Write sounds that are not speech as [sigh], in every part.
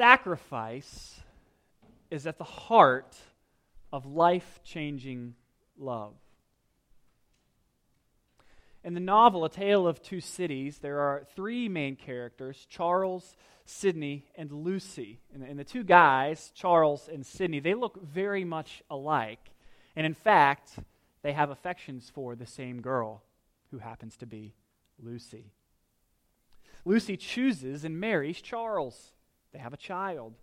Sacrifice is at the heart of life changing love. In the novel, A Tale of Two Cities, there are three main characters Charles, Sidney, and Lucy. And, and the two guys, Charles and Sidney, they look very much alike. And in fact, they have affections for the same girl, who happens to be Lucy. Lucy chooses and marries Charles. They have a child.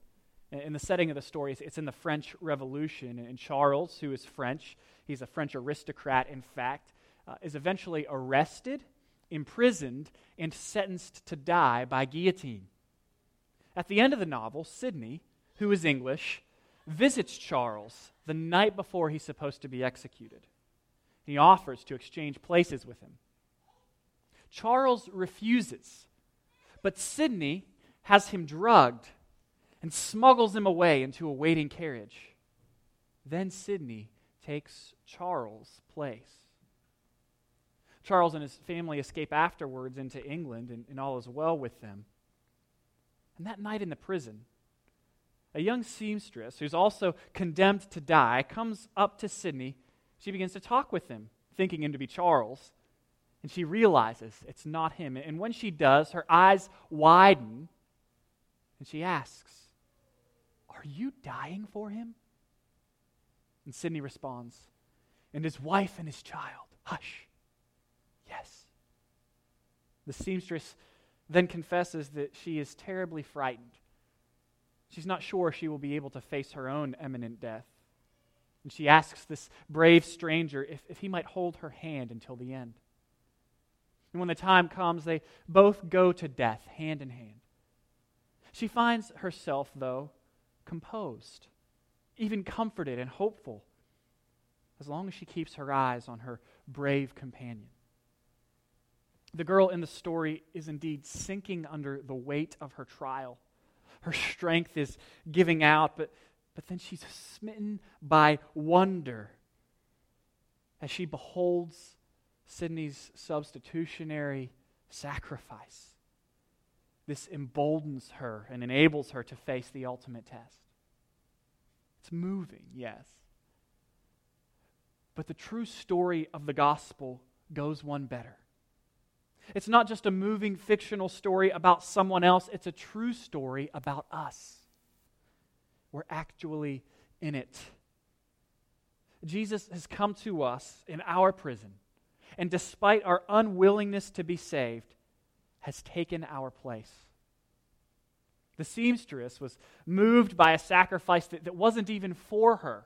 In the setting of the story, it's in the French Revolution. And Charles, who is French, he's a French aristocrat, in fact, uh, is eventually arrested, imprisoned, and sentenced to die by guillotine. At the end of the novel, Sidney, who is English, visits Charles the night before he's supposed to be executed. He offers to exchange places with him. Charles refuses, but Sidney has him drugged and smuggles him away into a waiting carriage. Then Sidney takes Charles' place. Charles and his family escape afterwards into England, and, and all is well with them. And that night in the prison, a young seamstress who's also condemned to die comes up to Sidney. She begins to talk with him, thinking him to be Charles. And she realizes it's not him. And when she does, her eyes widen and she asks, Are you dying for him? And Sidney responds, And his wife and his child. Hush. Yes. The seamstress then confesses that she is terribly frightened. She's not sure she will be able to face her own imminent death. And she asks this brave stranger if, if he might hold her hand until the end. And when the time comes, they both go to death hand in hand. She finds herself, though, composed, even comforted and hopeful, as long as she keeps her eyes on her brave companion. The girl in the story is indeed sinking under the weight of her trial. Her strength is giving out, but, but then she's smitten by wonder as she beholds Sydney's substitutionary sacrifice. This emboldens her and enables her to face the ultimate test. It's moving, yes. But the true story of the gospel goes one better. It's not just a moving fictional story about someone else, it's a true story about us. We're actually in it. Jesus has come to us in our prison, and despite our unwillingness to be saved, has taken our place. The seamstress was moved by a sacrifice that, that wasn't even for her.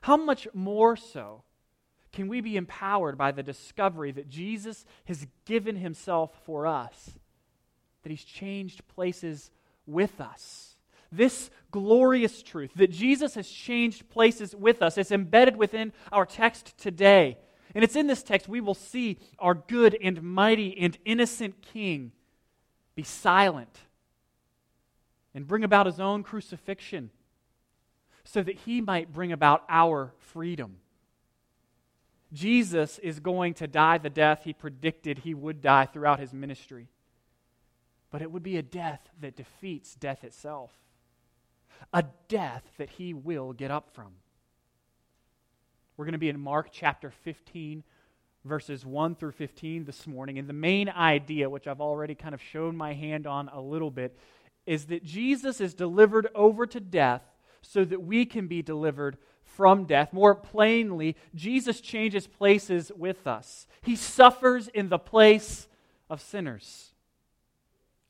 How much more so can we be empowered by the discovery that Jesus has given himself for us, that he's changed places with us? This glorious truth that Jesus has changed places with us is embedded within our text today. And it's in this text we will see our good and mighty and innocent King be silent and bring about his own crucifixion so that he might bring about our freedom. Jesus is going to die the death he predicted he would die throughout his ministry. But it would be a death that defeats death itself, a death that he will get up from. We're going to be in Mark chapter 15, verses 1 through 15 this morning. And the main idea, which I've already kind of shown my hand on a little bit, is that Jesus is delivered over to death so that we can be delivered from death. More plainly, Jesus changes places with us. He suffers in the place of sinners.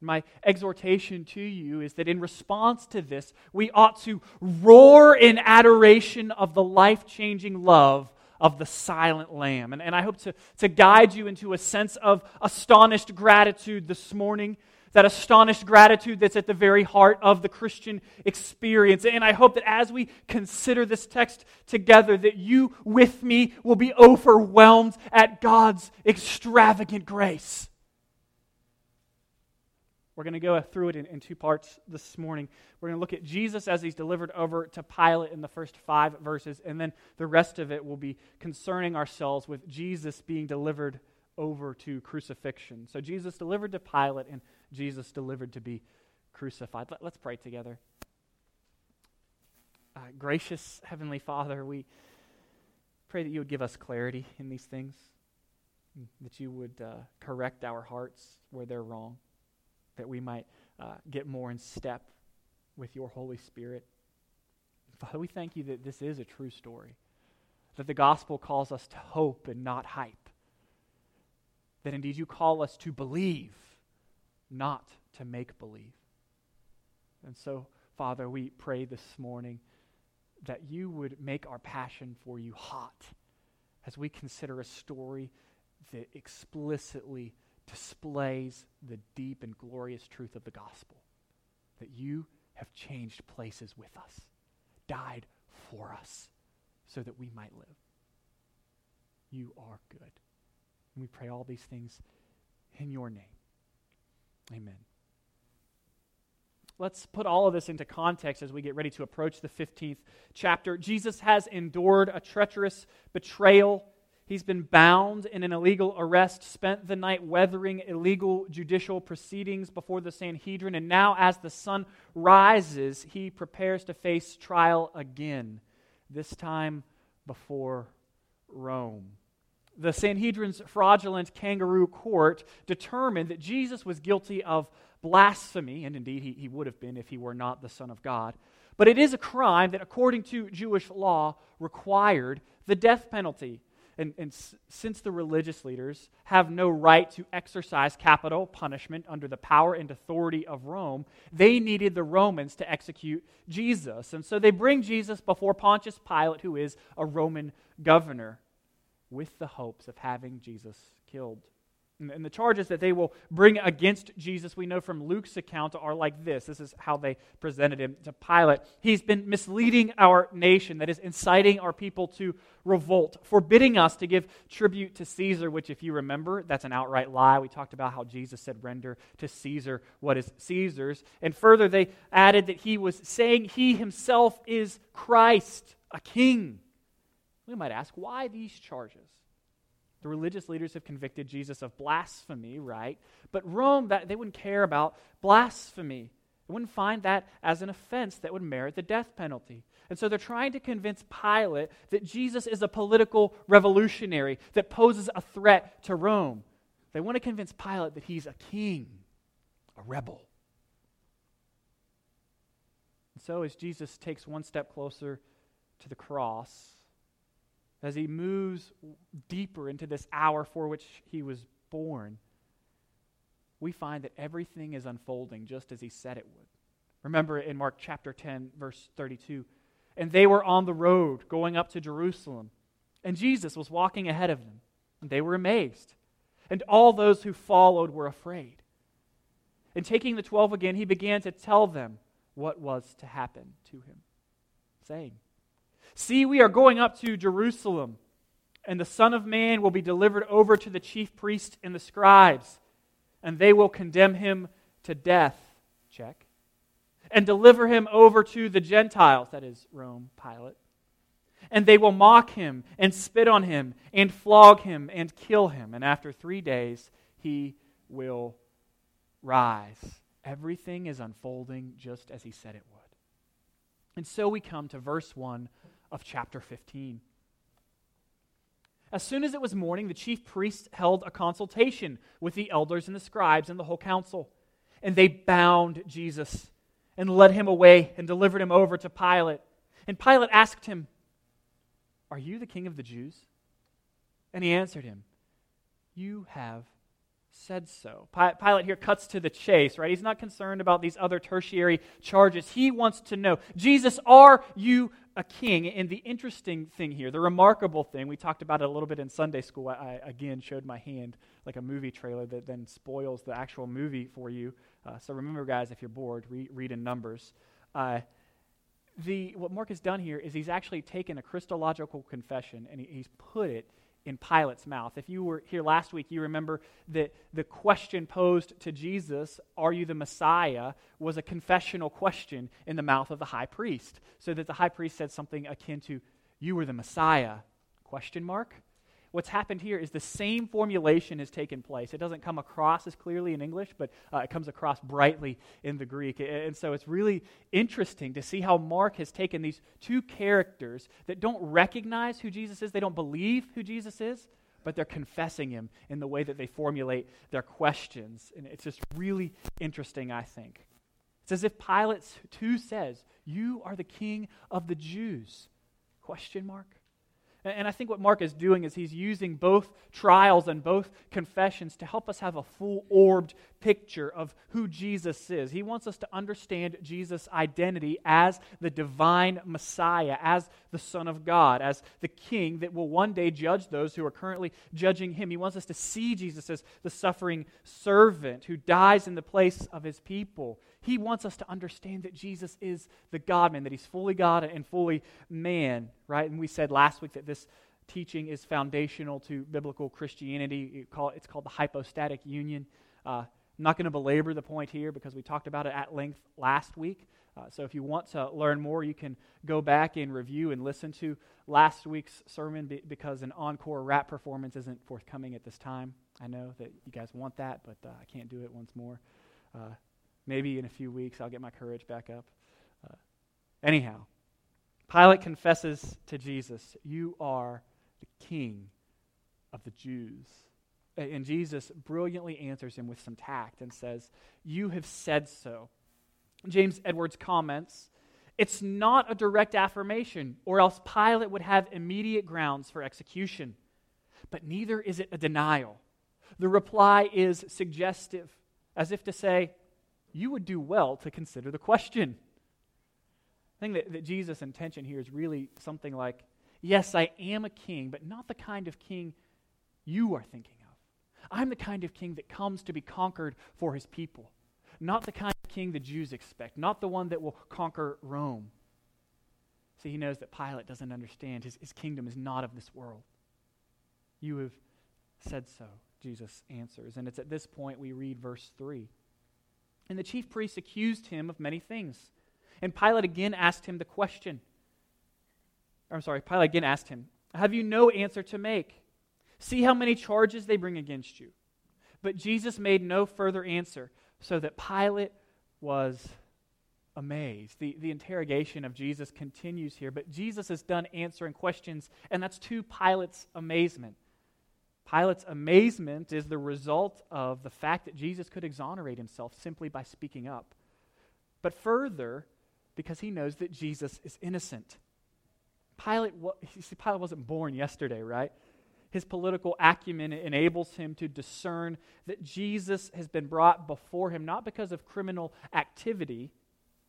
My exhortation to you is that in response to this, we ought to roar in adoration of the life changing love of the silent lamb. And, and I hope to, to guide you into a sense of astonished gratitude this morning that astonished gratitude that's at the very heart of the Christian experience. And I hope that as we consider this text together, that you with me will be overwhelmed at God's extravagant grace. We're going to go through it in, in, two parts this morning. We're going to look at Jesus as he's delivered over to Pilate in the first five verses, and then the rest of it will be concerning ourselves with Jesus being delivered over to crucifixion. So, Jesus delivered to Pilate and Jesus delivered to be crucified. Let, us pray together. Uh, gracious Heavenly Father, we pray that you would give us clarity in these things, that you would uh, correct our hearts where they're wrong, that we might uh, get more in step with your Holy Spirit. Father, we thank you that this is a true story, that the gospel calls us to hope and not hype, that indeed you call us to believe, not to make believe. And so, Father, we pray this morning that you would make our passion for you hot as we consider a story that explicitly displays the deep and glorious truth of the gospel that you have changed places with us, died for us, so that we might live. You are good. And we pray all these things in your name. Amen. Let's put all of this into context as we get ready to approach the 15th chapter. Jesus has endured a treacherous betrayal. He's been bound in an illegal arrest, spent the night weathering illegal judicial proceedings before the Sanhedrin, and now, as the sun rises, he prepares to face trial again, this time before Rome. The Sanhedrin's fraudulent kangaroo court determined that Jesus was guilty of blasphemy, and indeed he, he would have been if he were not the Son of God. But it is a crime that, according to Jewish law, required the death penalty. And, and s- since the religious leaders have no right to exercise capital punishment under the power and authority of Rome, they needed the Romans to execute Jesus. And so they bring Jesus before Pontius Pilate, who is a Roman governor, with the hopes of having Jesus killed. And the charges that they will bring against Jesus, we know from Luke's account, are like this. This is how they presented him to Pilate. He's been misleading our nation, that is, inciting our people to revolt, forbidding us to give tribute to Caesar, which, if you remember, that's an outright lie. We talked about how Jesus said, Render to Caesar what is Caesar's. And further, they added that he was saying he himself is Christ, a king. We might ask, why these charges? The religious leaders have convicted Jesus of blasphemy, right? But Rome, that, they wouldn't care about blasphemy. They wouldn't find that as an offense that would merit the death penalty. And so they're trying to convince Pilate that Jesus is a political revolutionary that poses a threat to Rome. They want to convince Pilate that he's a king, a rebel. And so as Jesus takes one step closer to the cross, as he moves deeper into this hour for which he was born, we find that everything is unfolding just as he said it would. Remember in Mark chapter 10, verse 32. And they were on the road going up to Jerusalem, and Jesus was walking ahead of them, and they were amazed. And all those who followed were afraid. And taking the twelve again, he began to tell them what was to happen to him, saying, See, we are going up to Jerusalem, and the Son of Man will be delivered over to the chief priests and the scribes, and they will condemn him to death. Check. And deliver him over to the Gentiles, that is Rome, Pilate. And they will mock him and spit on him and flog him and kill him. And after three days, he will rise. Everything is unfolding just as he said it would. And so we come to verse 1 of chapter 15. As soon as it was morning, the chief priests held a consultation with the elders and the scribes and the whole council. And they bound Jesus and led him away and delivered him over to Pilate. And Pilate asked him, Are you the king of the Jews? And he answered him, You have said so. Pilate here cuts to the chase, right? He's not concerned about these other tertiary charges. He wants to know, Jesus, are you a king? And the interesting thing here, the remarkable thing, we talked about it a little bit in Sunday school. I, again showed my hand like a movie trailer that then spoils the actual movie for you. Uh, so remember, guys, if you're bored, read, read in Numbers. Uh, the, what Mark has done here is he's actually taken a Christological confession and he, he's put it in Pilate's mouth. If you were here last week, you remember that the question posed to Jesus, Are you the Messiah? was a confessional question in the mouth of the high priest. So that the high priest said something akin to, You were the Messiah? Question mark. What's happened here is the same formulation has taken place. It doesn't come across as clearly in English, but uh, it comes across brightly in the Greek. And so it's really interesting to see how Mark has taken these two characters that don't recognize who Jesus is, they don't believe who Jesus is, but they're confessing him in the way that they formulate their questions. And it's just really interesting, I think. It's as if Pilate too says, You are the king of the Jews. Question mark? And I think what Mark is doing is he's using both trials and both confessions to help us have a full orbed picture of who Jesus is. He wants us to understand Jesus' identity as the divine Messiah, as the Son of God, as the King that will one day judge those who are currently judging him. He wants us to see Jesus as the suffering servant who dies in the place of his people. He wants us to understand that Jesus is the God man, that he's fully God and fully man, right? And we said last week that this teaching is foundational to biblical Christianity. It's called the hypostatic union. Uh, I'm not going to belabor the point here because we talked about it at length last week. Uh, so if you want to learn more, you can go back and review and listen to last week's sermon because an encore rap performance isn't forthcoming at this time. I know that you guys want that, but uh, I can't do it once more. Uh, Maybe in a few weeks I'll get my courage back up. Uh, anyhow, Pilate confesses to Jesus, You are the king of the Jews. And Jesus brilliantly answers him with some tact and says, You have said so. James Edwards comments, It's not a direct affirmation, or else Pilate would have immediate grounds for execution. But neither is it a denial. The reply is suggestive, as if to say, you would do well to consider the question. I think that, that Jesus' intention here is really something like, Yes, I am a king, but not the kind of king you are thinking of. I'm the kind of king that comes to be conquered for his people, not the kind of king the Jews expect, not the one that will conquer Rome. See, he knows that Pilate doesn't understand. His, his kingdom is not of this world. You have said so, Jesus answers. And it's at this point we read verse 3. And the chief priests accused him of many things. And Pilate again asked him the question. I'm sorry, Pilate again asked him, Have you no answer to make? See how many charges they bring against you. But Jesus made no further answer, so that Pilate was amazed. The, the interrogation of Jesus continues here, but Jesus is done answering questions, and that's to Pilate's amazement. Pilate's amazement is the result of the fact that Jesus could exonerate himself simply by speaking up. But further, because he knows that Jesus is innocent. Pilate, see, Pilate wasn't born yesterday, right? His political acumen enables him to discern that Jesus has been brought before him not because of criminal activity,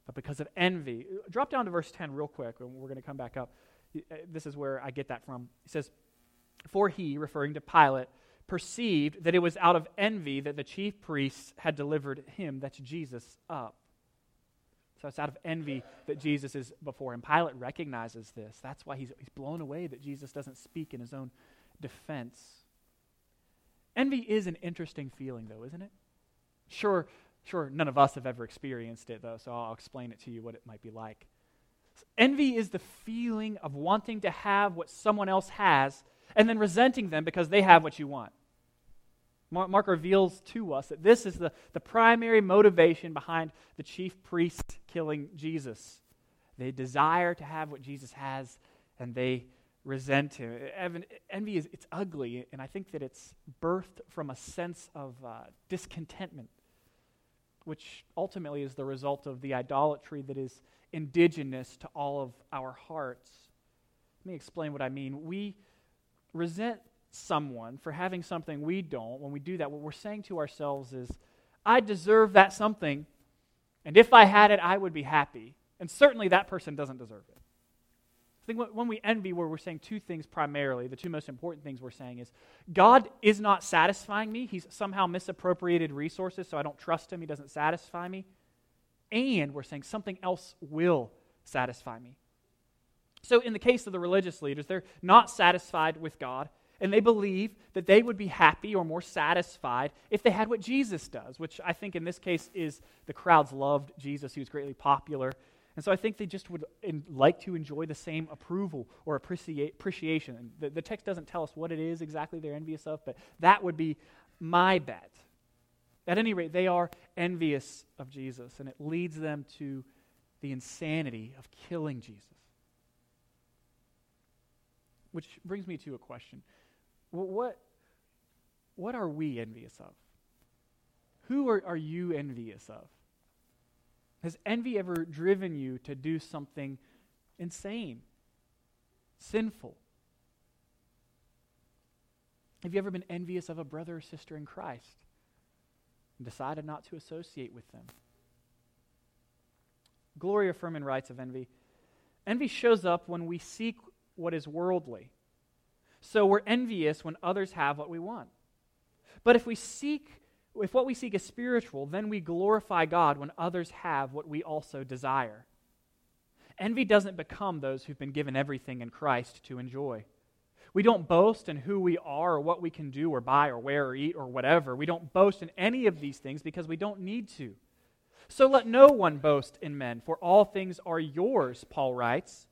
but because of envy. Drop down to verse 10 real quick, and we're going to come back up. Uh, this is where I get that from. He says, for he, referring to Pilate, perceived that it was out of envy that the chief priests had delivered him, that's Jesus, up. So it's out of envy that Jesus is before him. Pilate recognizes this. That's why he's, he's blown away that Jesus doesn't speak in his own defense. Envy is an interesting feeling, though, isn't it? Sure, sure, none of us have ever experienced it, though, so I'll explain it to you what it might be like. Envy is the feeling of wanting to have what someone else has and then resenting them because they have what you want. Mark reveals to us that this is the, the primary motivation behind the chief priest killing Jesus. They desire to have what Jesus has, and they resent him. Envy is it's ugly, and I think that it's birthed from a sense of uh, discontentment, which ultimately is the result of the idolatry that is indigenous to all of our hearts. Let me explain what I mean. We resent someone for having something we don't, when we do that, what we're saying to ourselves is, I deserve that something, and if I had it, I would be happy. And certainly that person doesn't deserve it. I think when we envy, where we're saying two things primarily, the two most important things we're saying is God is not satisfying me. He's somehow misappropriated resources, so I don't trust him. He doesn't satisfy me. And we're saying something else will satisfy me. So, in the case of the religious leaders, they're not satisfied with God, and they believe that they would be happy or more satisfied if they had what Jesus does, which I think in this case is the crowds loved Jesus. He was greatly popular. And so I think they just would like to enjoy the same approval or appreciation. The, the text doesn't tell us what it is exactly they're envious of, but that would be my bet. At any rate, they are envious of Jesus, and it leads them to the insanity of killing Jesus. Which brings me to a question. What, what are we envious of? Who are, are you envious of? Has envy ever driven you to do something insane, sinful? Have you ever been envious of a brother or sister in Christ and decided not to associate with them? Gloria Furman writes of envy Envy shows up when we seek what is worldly. So we're envious when others have what we want. But if we seek if what we seek is spiritual, then we glorify God when others have what we also desire. Envy doesn't become those who've been given everything in Christ to enjoy. We don't boast in who we are or what we can do or buy or wear or eat or whatever. We don't boast in any of these things because we don't need to. So let no one boast in men, for all things are yours, Paul writes.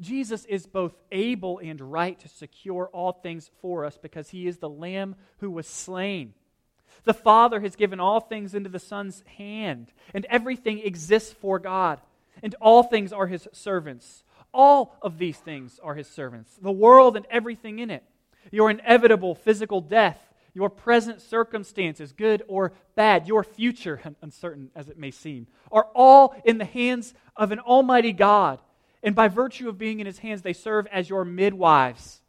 Jesus is both able and right to secure all things for us because he is the Lamb who was slain. The Father has given all things into the Son's hand, and everything exists for God, and all things are his servants. All of these things are his servants, the world and everything in it. Your inevitable physical death, your present circumstances, good or bad, your future, [laughs] uncertain as it may seem, are all in the hands of an almighty God. And by virtue of being in his hands, they serve as your midwives.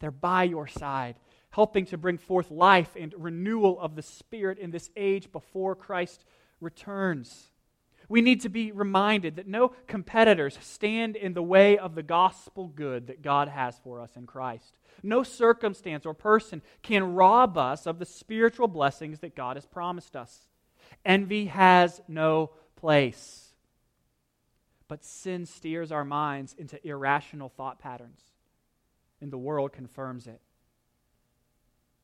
They're by your side helping to bring forth life and renewal of the Spirit in this age before Christ returns. We need to be reminded that no competitors stand in the way of the gospel good that God has for us in Christ. No circumstance or person can rob us of the spiritual blessings that God has promised us. Envy has no place. But sin steers our minds into irrational thought patterns, and the world confirms it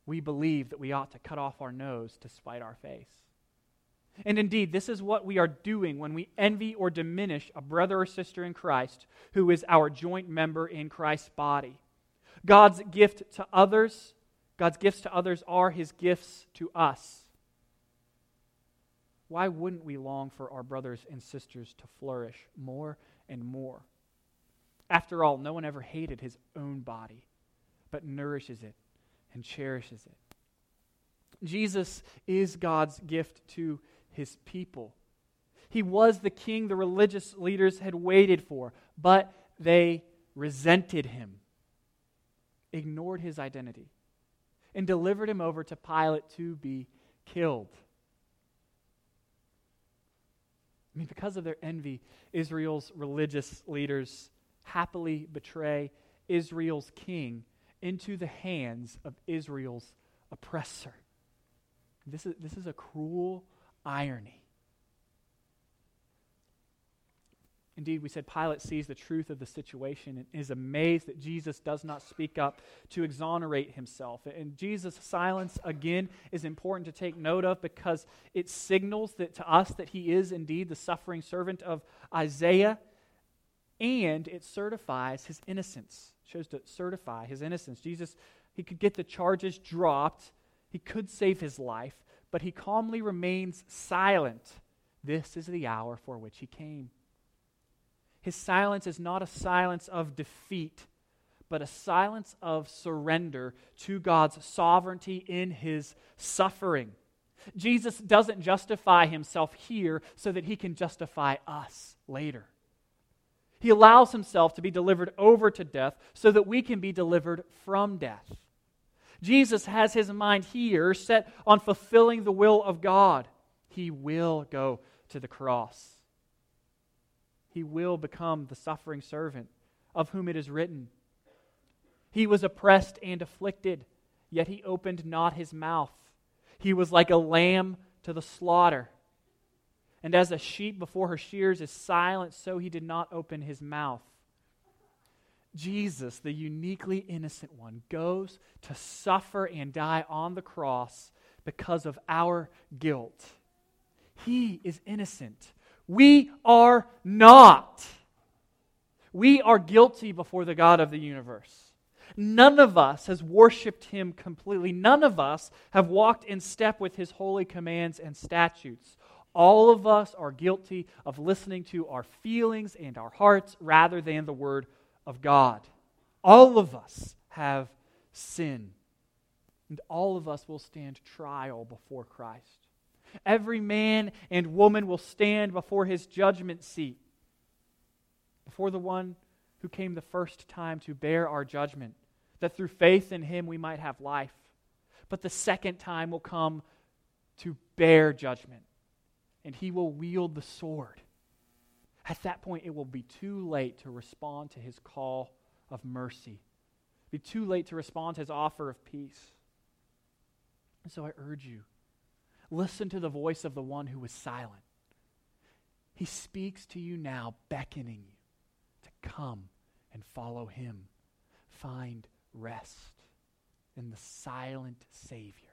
we believe that we ought to cut off our nose to spite our face. And indeed, this is what we are doing when we envy or diminish a brother or sister in Christ who is our joint member in Christ's body. God's gift to others, God's gifts to others are his gifts to us. Why wouldn't we long for our brothers and sisters to flourish more and more? After all, no one ever hated his own body, but nourishes it and cherishes it. Jesus is God's gift to his people. He was the king the religious leaders had waited for, but they resented him, ignored his identity, and delivered him over to Pilate to be killed. I mean, because of their envy, Israel's religious leaders happily betray Israel's king into the hands of Israel's oppressor. This is, this is a cruel irony. Indeed, we said Pilate sees the truth of the situation and is amazed that Jesus does not speak up to exonerate himself. And Jesus' silence, again, is important to take note of because it signals that to us that he is indeed the suffering servant of Isaiah, and it certifies his innocence chose to certify his innocence. Jesus, he could get the charges dropped, he could save his life, but he calmly remains silent. This is the hour for which he came. His silence is not a silence of defeat, but a silence of surrender to God's sovereignty in his suffering. Jesus doesn't justify himself here so that he can justify us later. He allows himself to be delivered over to death so that we can be delivered from death. Jesus has his mind here set on fulfilling the will of God. He will go to the cross. He will become the suffering servant of whom it is written. He was oppressed and afflicted, yet he opened not his mouth. He was like a lamb to the slaughter and as a sheep before her shears is silent, so he did not open his mouth. Jesus, the uniquely innocent one, goes to suffer and die on the cross because of our guilt. He is innocent. We are not. We are guilty before the God of the universe. None of us has worshiped him completely. None of us have walked in step with his holy commands and statutes. All of us are guilty of listening to our feelings and our hearts rather than the word of God. All of us have sin. And all of us will stand trial before Christ. Every man and woman will stand before his judgment seat, before the one who came the first time to bear our judgment, that through faith in him we might have life. But the second time will come to bear judgment, and he will wield the sword. At that point, it will be too late to respond to his call of mercy, be too late to respond to his offer of peace. And so I urge you listen to the voice of the one who was silent. He speaks to you now, beckoning you to come and follow him. Find rest in the silent Savior.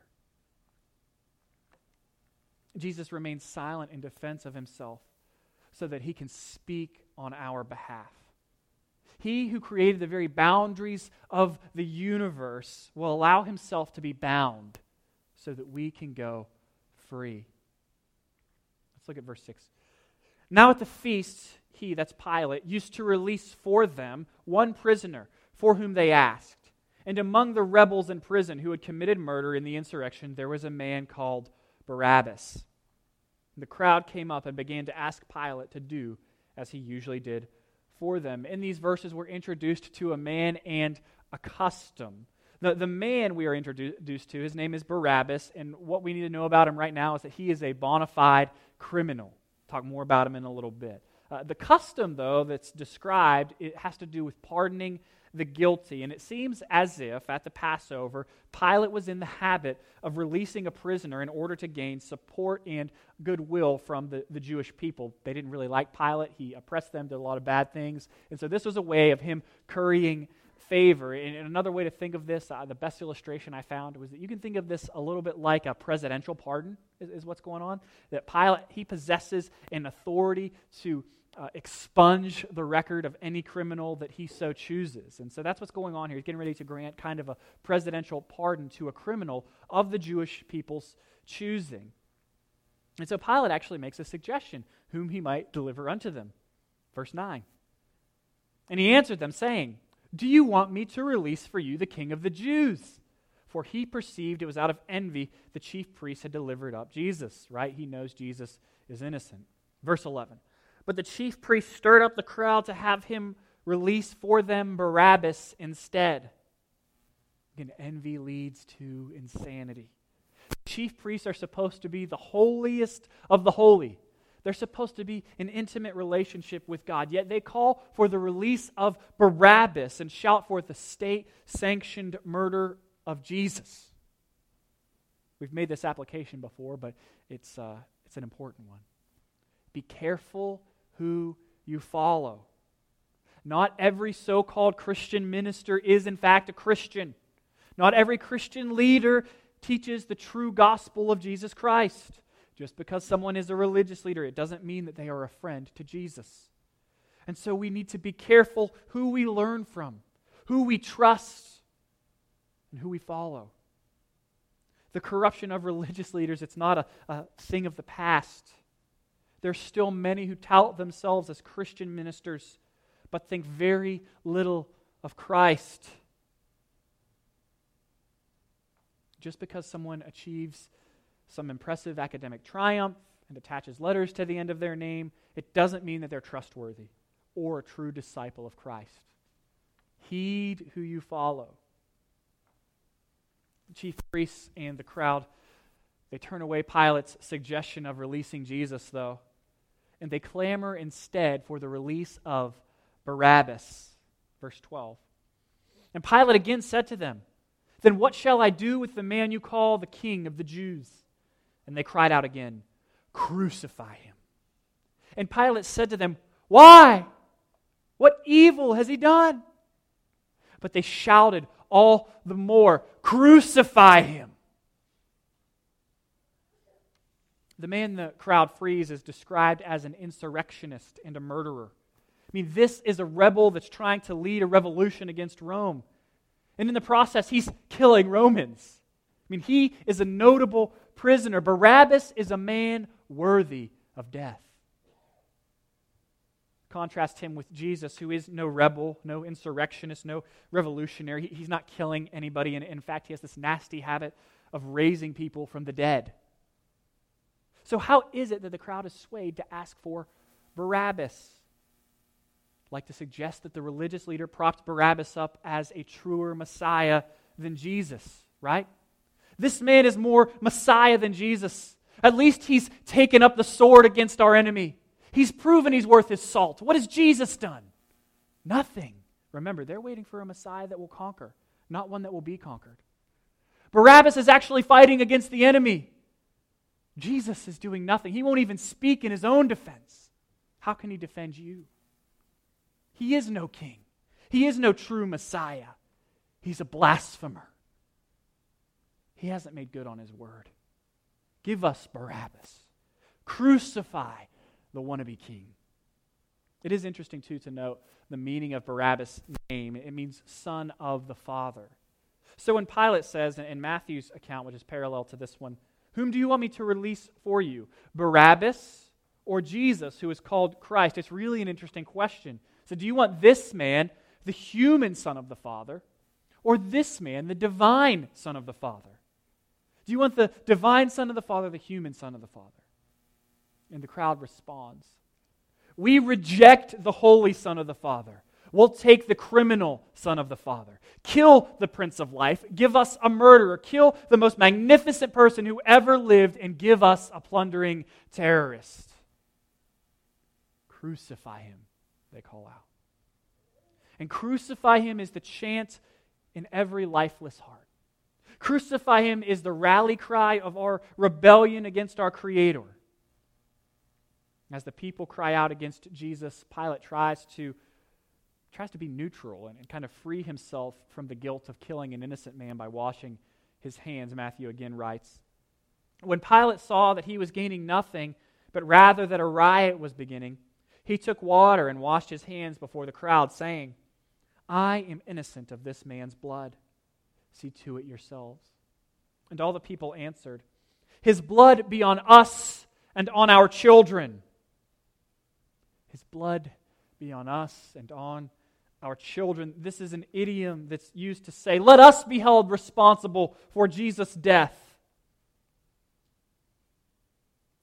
Jesus remains silent in defense of himself so that he can speak on our behalf. He who created the very boundaries of the universe will allow himself to be bound so that we can go free. Let's look at verse 6. Now at the feast, he, that's Pilate, used to release for them one prisoner for whom they asked. And among the rebels in prison who had committed murder in the insurrection, there was a man called Barabbas. The crowd came up and began to ask Pilate to do as he usually did for them. In these verses, we're introduced to a man and a custom. The, the man we are introduced to, his name is Barabbas, and what we need to know about him right now is that he is a bona fide criminal. Talk more about him in a little bit. Uh, the custom, though, that's described, it has to do with pardoning the guilty. And it seems as if at the Passover, Pilate was in the habit of releasing a prisoner in order to gain support and goodwill from the, the Jewish people. They didn't really like Pilate, he oppressed them, did a lot of bad things. And so this was a way of him currying favor. And, another way to think of this, uh, the best illustration I found was that you can think of this a little bit like a presidential pardon, is, is what's going on. That Pilate, he possesses an authority to uh, expunge the record of any criminal that he so chooses. And so that's what's going on here. He's getting ready to grant kind of a presidential pardon to a criminal of the Jewish people's choosing. And so Pilate actually makes a suggestion whom he might deliver unto them. Verse 9. And he answered them, saying, Do you want me to release for you the king of the Jews? For he perceived it was out of envy the chief priests had delivered up Jesus, right? He knows Jesus is innocent. Verse 11. But the chief priests stirred up the crowd to have him release for them Barabbas instead. Again, envy leads to insanity. Chief priests are supposed to be the holiest of the holy. They're supposed to be an intimate relationship with God, yet they call for the release of Barabbas and shout for the state sanctioned murder of Jesus. We've made this application before, but it's, uh, it's an important one. Be careful who you follow. Not every so called Christian minister is, in fact, a Christian. Not every Christian leader teaches the true gospel of Jesus Christ. Just because someone is a religious leader, it doesn't mean that they are a friend to Jesus. And so we need to be careful who we learn from, who we trust, and who we follow. The corruption of religious leaders, it's not a, a thing of the past. There's still many who tout themselves as Christian ministers, but think very little of Christ. Just because someone achieves some impressive academic triumph and attaches letters to the end of their name, it doesn't mean that they're trustworthy or a true disciple of Christ. Heed who you follow. The chief priests and the crowd, they turn away Pilate's suggestion of releasing Jesus, though and they clamor instead for the release of Barabbas. Verse 12. And Pilate again said to them, Then what shall I do with the man you call the king of the Jews? And they cried out again, Crucify him. And Pilate said to them, Why? What evil has he done? But they shouted all the more, Crucify him. The man the crowd frees is described as an insurrectionist and a murderer. I mean, this is a rebel that's trying to lead a revolution against Rome. And in the process, he's killing Romans. I mean, he is a notable prisoner. Barabbas is a man worthy of death. Contrast him with Jesus, who is no rebel, no insurrectionist, no revolutionary. He, he's not killing anybody. And in fact, he has this nasty habit of raising people from the dead. So, how is it that the crowd is swayed to ask for Barabbas? I'd like to suggest that the religious leader propped Barabbas up as a truer Messiah than Jesus, right? This man is more Messiah than Jesus. At least he's taken up the sword against our enemy. He's proven he's worth his salt. What has Jesus done? Nothing. Remember, they're waiting for a Messiah that will conquer, not one that will be conquered. Barabbas is actually fighting against the enemy. Jesus is doing nothing. He won't even speak in his own defense. How can he defend you? He is no king, he is no true Messiah. He's a blasphemer. He hasn't made good on his word. Give us Barabbas. Crucify the wannabe king. It is interesting, too, to note the meaning of Barabbas' name. It means son of the Father. So when Pilate says in Matthew's account, which is parallel to this one, Whom do you want me to release for you? Barabbas or Jesus, who is called Christ? It's really an interesting question. So, do you want this man, the human Son of the Father, or this man, the divine Son of the Father? Do you want the divine Son of the Father, the human Son of the Father? And the crowd responds. We reject the holy Son of the Father. We'll take the criminal Son of the Father. Kill the Prince of Life. Give us a murderer. Kill the most magnificent person who ever lived and give us a plundering terrorist. Crucify him, they call out. And crucify him is the chant in every lifeless heart. Crucify him is the rally cry of our rebellion against our Creator. As the people cry out against Jesus, Pilate tries to, tries to be neutral and, and kind of free himself from the guilt of killing an innocent man by washing his hands, Matthew again writes. When Pilate saw that he was gaining nothing, but rather that a riot was beginning, he took water and washed his hands before the crowd, saying, I am innocent of this man's blood. See to it yourselves. And all the people answered, His blood be on us and on our children. His blood be on us and on our children. This is an idiom that's used to say, let us be held responsible for Jesus' death.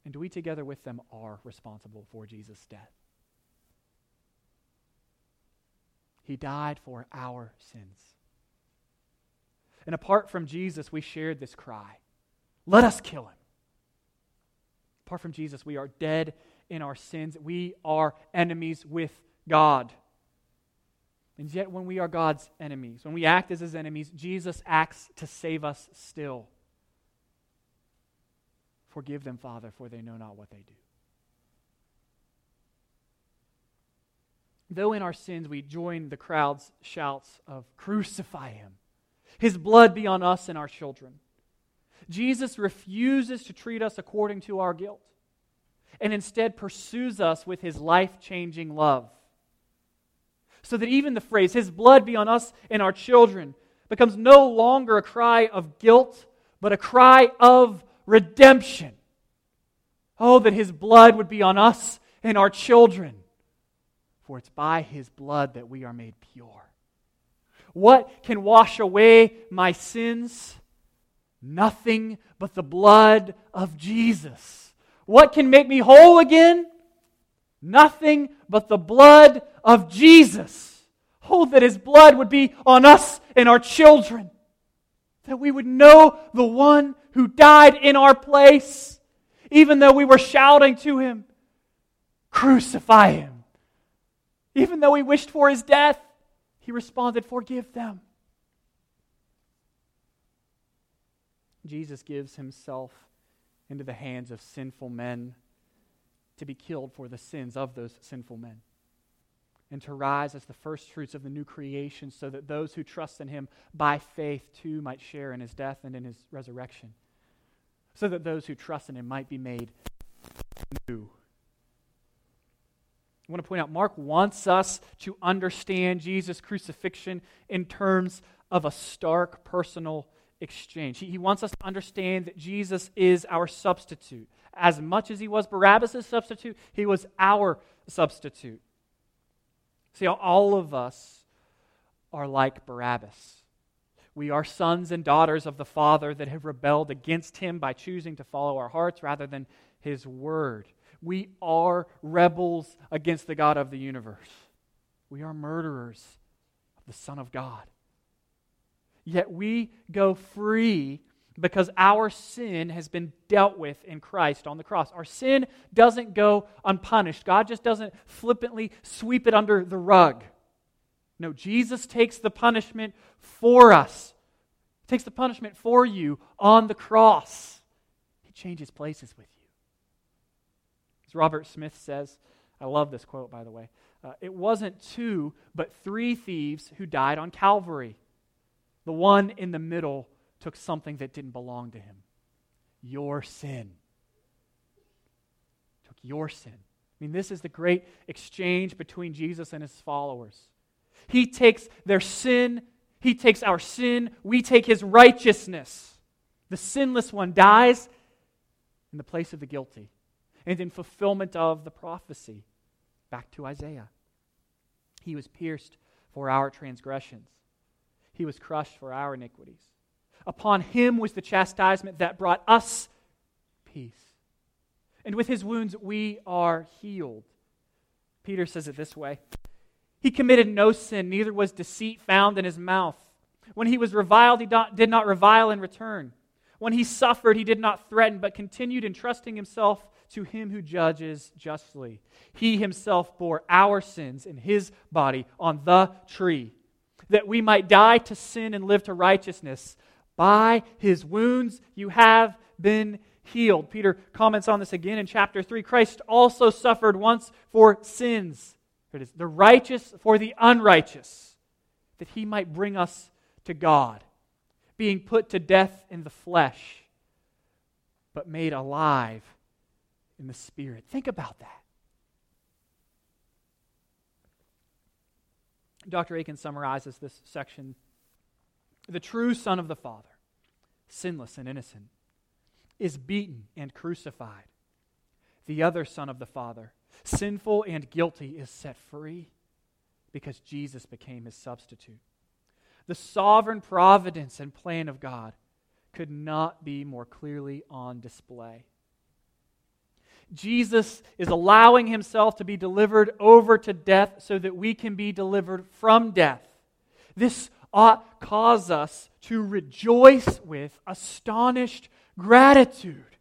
And we together with them are responsible for Jesus' death. He died for our sins. And apart from Jesus, we shared this cry let us kill him. Apart from Jesus, we are dead in our sins. We are enemies with God. And yet, when we are God's enemies, when we act as his enemies, Jesus acts to save us still. Forgive them, Father, for they know not what they do. Though in our sins we join the crowd's shouts of, Crucify him, his blood be on us and our children. Jesus refuses to treat us according to our guilt and instead pursues us with his life changing love. So that even the phrase, His blood be on us and our children, becomes no longer a cry of guilt, but a cry of redemption. Oh, that His blood would be on us and our children, for it's by His blood that we are made pure. What can wash away my sins? Nothing but the blood of Jesus. What can make me whole again? Nothing but the blood of Jesus. Oh, that his blood would be on us and our children. That we would know the one who died in our place, even though we were shouting to him, Crucify him. Even though we wished for his death, he responded, Forgive them. Jesus gives himself into the hands of sinful men to be killed for the sins of those sinful men and to rise as the first fruits of the new creation so that those who trust in him by faith too might share in his death and in his resurrection. so that those who trust in him might be made new. I want to point out Mark wants us to understand Jesus' crucifixion in terms of a stark personal exchange. He, he wants us to understand that Jesus is our substitute. As much as he was Barabbas' substitute, he was our substitute. See, all of us are like Barabbas. We are sons and daughters of the Father that have rebelled against him by choosing to follow our hearts rather than his word. We are rebels against the God of the universe. We are murderers of the Son of God. Yet we go free because our sin has been dealt with in Christ on the cross. Our sin doesn't go unpunished. God just doesn't flippantly sweep it under the rug. No, Jesus takes the punishment for us. He takes the punishment for you on the cross. He changes places with you. Robert Smith says, I love this quote, by the way. Uh, it wasn't two, but three thieves who died on Calvary. The one in the middle took something that didn't belong to him your sin. Took your sin. I mean, this is the great exchange between Jesus and his followers. He takes their sin, he takes our sin, we take his righteousness. The sinless one dies in the place of the guilty. And in fulfillment of the prophecy, back to Isaiah. He was pierced for our transgressions he was crushed for our iniquities. Upon him was the chastisement that brought us peace. And with his wounds we are healed. Peter says it this way He committed no sin, neither was deceit found in his mouth. When he was reviled, he did not revile in return. When he suffered, he did not threaten, but continued entrusting himself to him who judges justly. He himself bore our sins in his body on the tree that we might die to sin and live to righteousness. By his wounds you have been healed. Peter comments on this again in chapter 3. Christ also suffered once for sins. It is the righteous for the unrighteous, that he might bring us to God, being put to death in the flesh, but made alive in the spirit. Think about that. Dr. Akin summarizes this section The true Son of the Father, sinless and innocent, is beaten and crucified. The other Son of the Father, sinful and guilty, is set free because Jesus became his substitute. The sovereign providence and plan of God could not be more clearly on display. Jesus is allowing himself to be delivered over to death so that we can be delivered from death. This ought cause us to rejoice with astonished gratitude.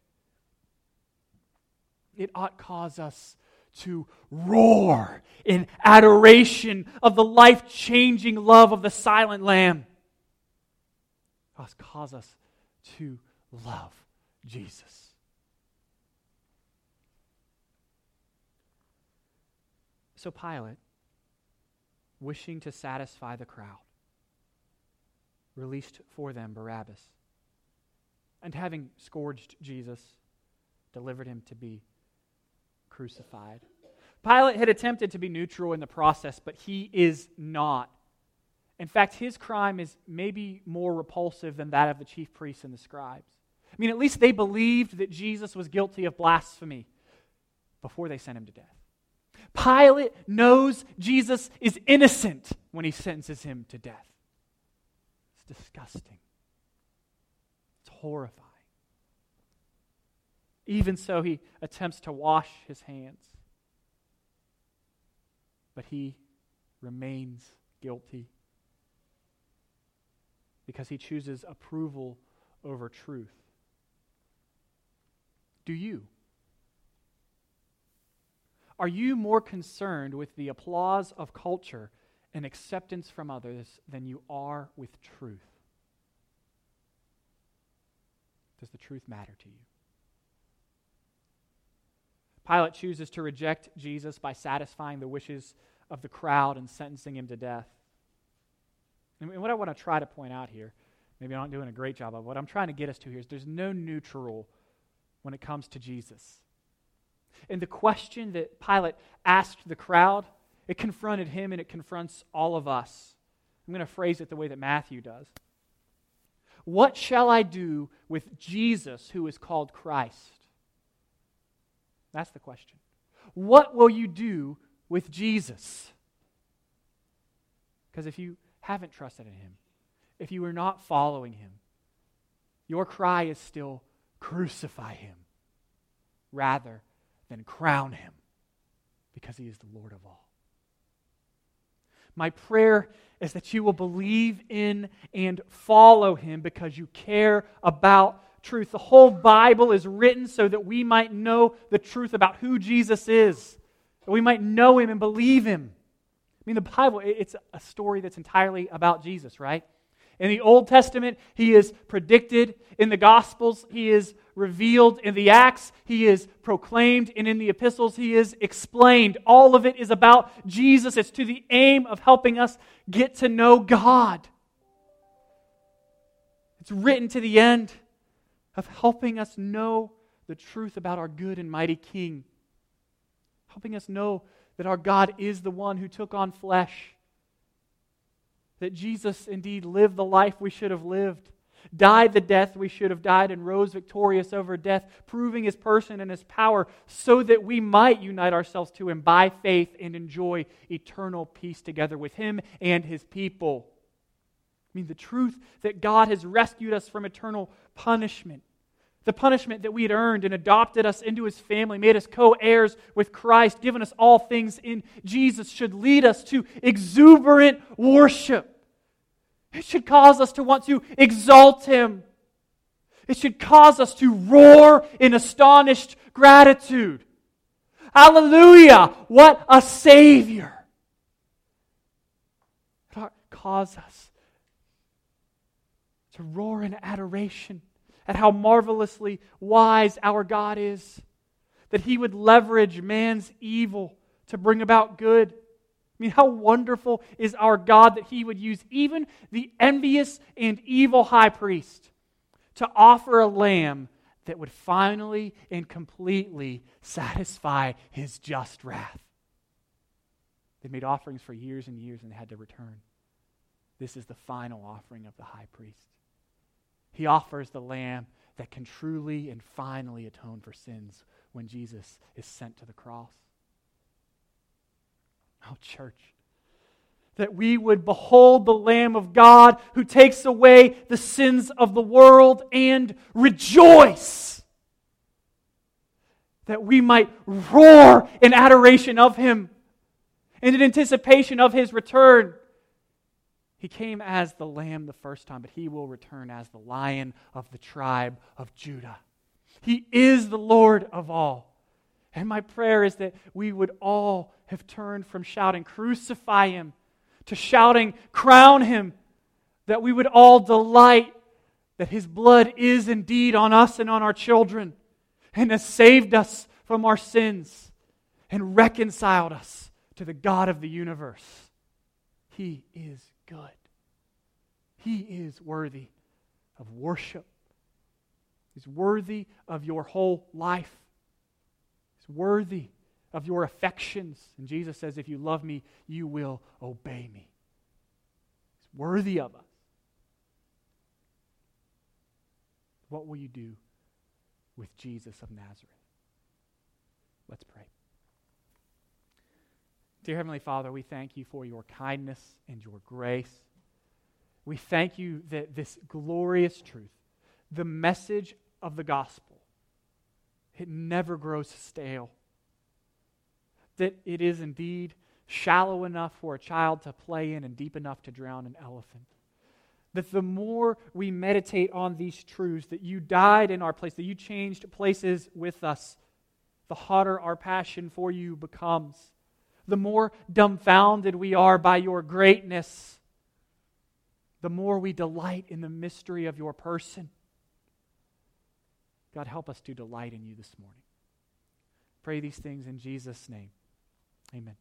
It ought cause us to roar in adoration of the life changing love of the silent Lamb. Ought cause us to love Jesus. So Pilate, wishing to satisfy the crowd, released for them Barabbas. And having scourged Jesus, delivered him to be crucified. Pilate had attempted to be neutral in the process, but he is not. In fact, his crime is maybe more repulsive than that of the chief priests and the scribes. I mean, at least they believed that Jesus was guilty of blasphemy before they sent him to death. Pilate knows Jesus is innocent when he sentences him to death. It's disgusting. It's horrifying. Even so, he attempts to wash his hands. But he remains guilty because he chooses approval over truth. Do you? Are you more concerned with the applause of culture and acceptance from others than you are with truth? Does the truth matter to you? Pilate chooses to reject Jesus by satisfying the wishes of the crowd and sentencing him to death. And what I want to try to point out here, maybe I'm not doing a great job of what I'm trying to get us to here is there's no neutral when it comes to Jesus. And the question that Pilate asked the crowd, it confronted him and it confronts all of us. I'm going to phrase it the way that Matthew does. What shall I do with Jesus who is called Christ? That's the question. What will you do with Jesus? Because if you haven't trusted in him, if you are not following him, your cry is still crucify him rather than crown him because he is the Lord of all. My prayer is that you will believe in and follow him because you care about truth. The whole Bible is written so that we might know the truth about who Jesus is, that we might know him and believe him. I mean, the Bible, it's a story that's entirely about Jesus, right? In the Old Testament, he is predicted. In the Gospels, he is revealed. In the Acts, he is proclaimed. And in the epistles, he is explained. All of it is about Jesus. It's to the aim of helping us get to know God. It's written to the end of helping us know the truth about our good and mighty King, helping us know that our God is the one who took on flesh. That Jesus indeed lived the life we should have lived, died the death we should have died, and rose victorious over death, proving his person and his power so that we might unite ourselves to him by faith and enjoy eternal peace together with him and his people. I mean, the truth that God has rescued us from eternal punishment the punishment that we had earned and adopted us into his family, made us co heirs with Christ, given us all things in Jesus, should lead us to exuberant worship. It should cause us to want to exalt him. It should cause us to roar in astonished gratitude. Hallelujah! What a Savior! It ought cause us to roar in adoration at how marvelously wise our God is, that He would leverage man's evil to bring about good. I mean, how wonderful is our God that He would use even the envious and evil high priest to offer a lamb that would finally and completely satisfy His just wrath. They made offerings for years and years and they had to return. This is the final offering of the high priest. He offers the lamb that can truly and finally atone for sins when Jesus is sent to the cross. Oh, church, that we would behold the Lamb of God who takes away the sins of the world and rejoice. That we might roar in adoration of Him and in anticipation of His return. He came as the lamb the first time, but he will return as the lion of the tribe of Judah. He is the Lord of all. And my prayer is that we would all have turned from shouting, Crucify him, to shouting, Crown him. That we would all delight that his blood is indeed on us and on our children, and has saved us from our sins and reconciled us to the God of the universe. He is good. He is worthy of worship. He's worthy of your whole life. He's worthy of your affections. And Jesus says, If you love me, you will obey me. He's worthy of us. What will you do with Jesus of Nazareth? Let's pray. Dear Heavenly Father, we thank you for your kindness and your grace. We thank you that this glorious truth, the message of the gospel, it never grows stale. That it is indeed shallow enough for a child to play in and deep enough to drown an elephant. That the more we meditate on these truths, that you died in our place, that you changed places with us, the hotter our passion for you becomes the more dumbfounded we are by your greatness, the more we delight in the mystery of your person. God, help us to delight in you this morning. Pray these things in Jesus' name. Amen.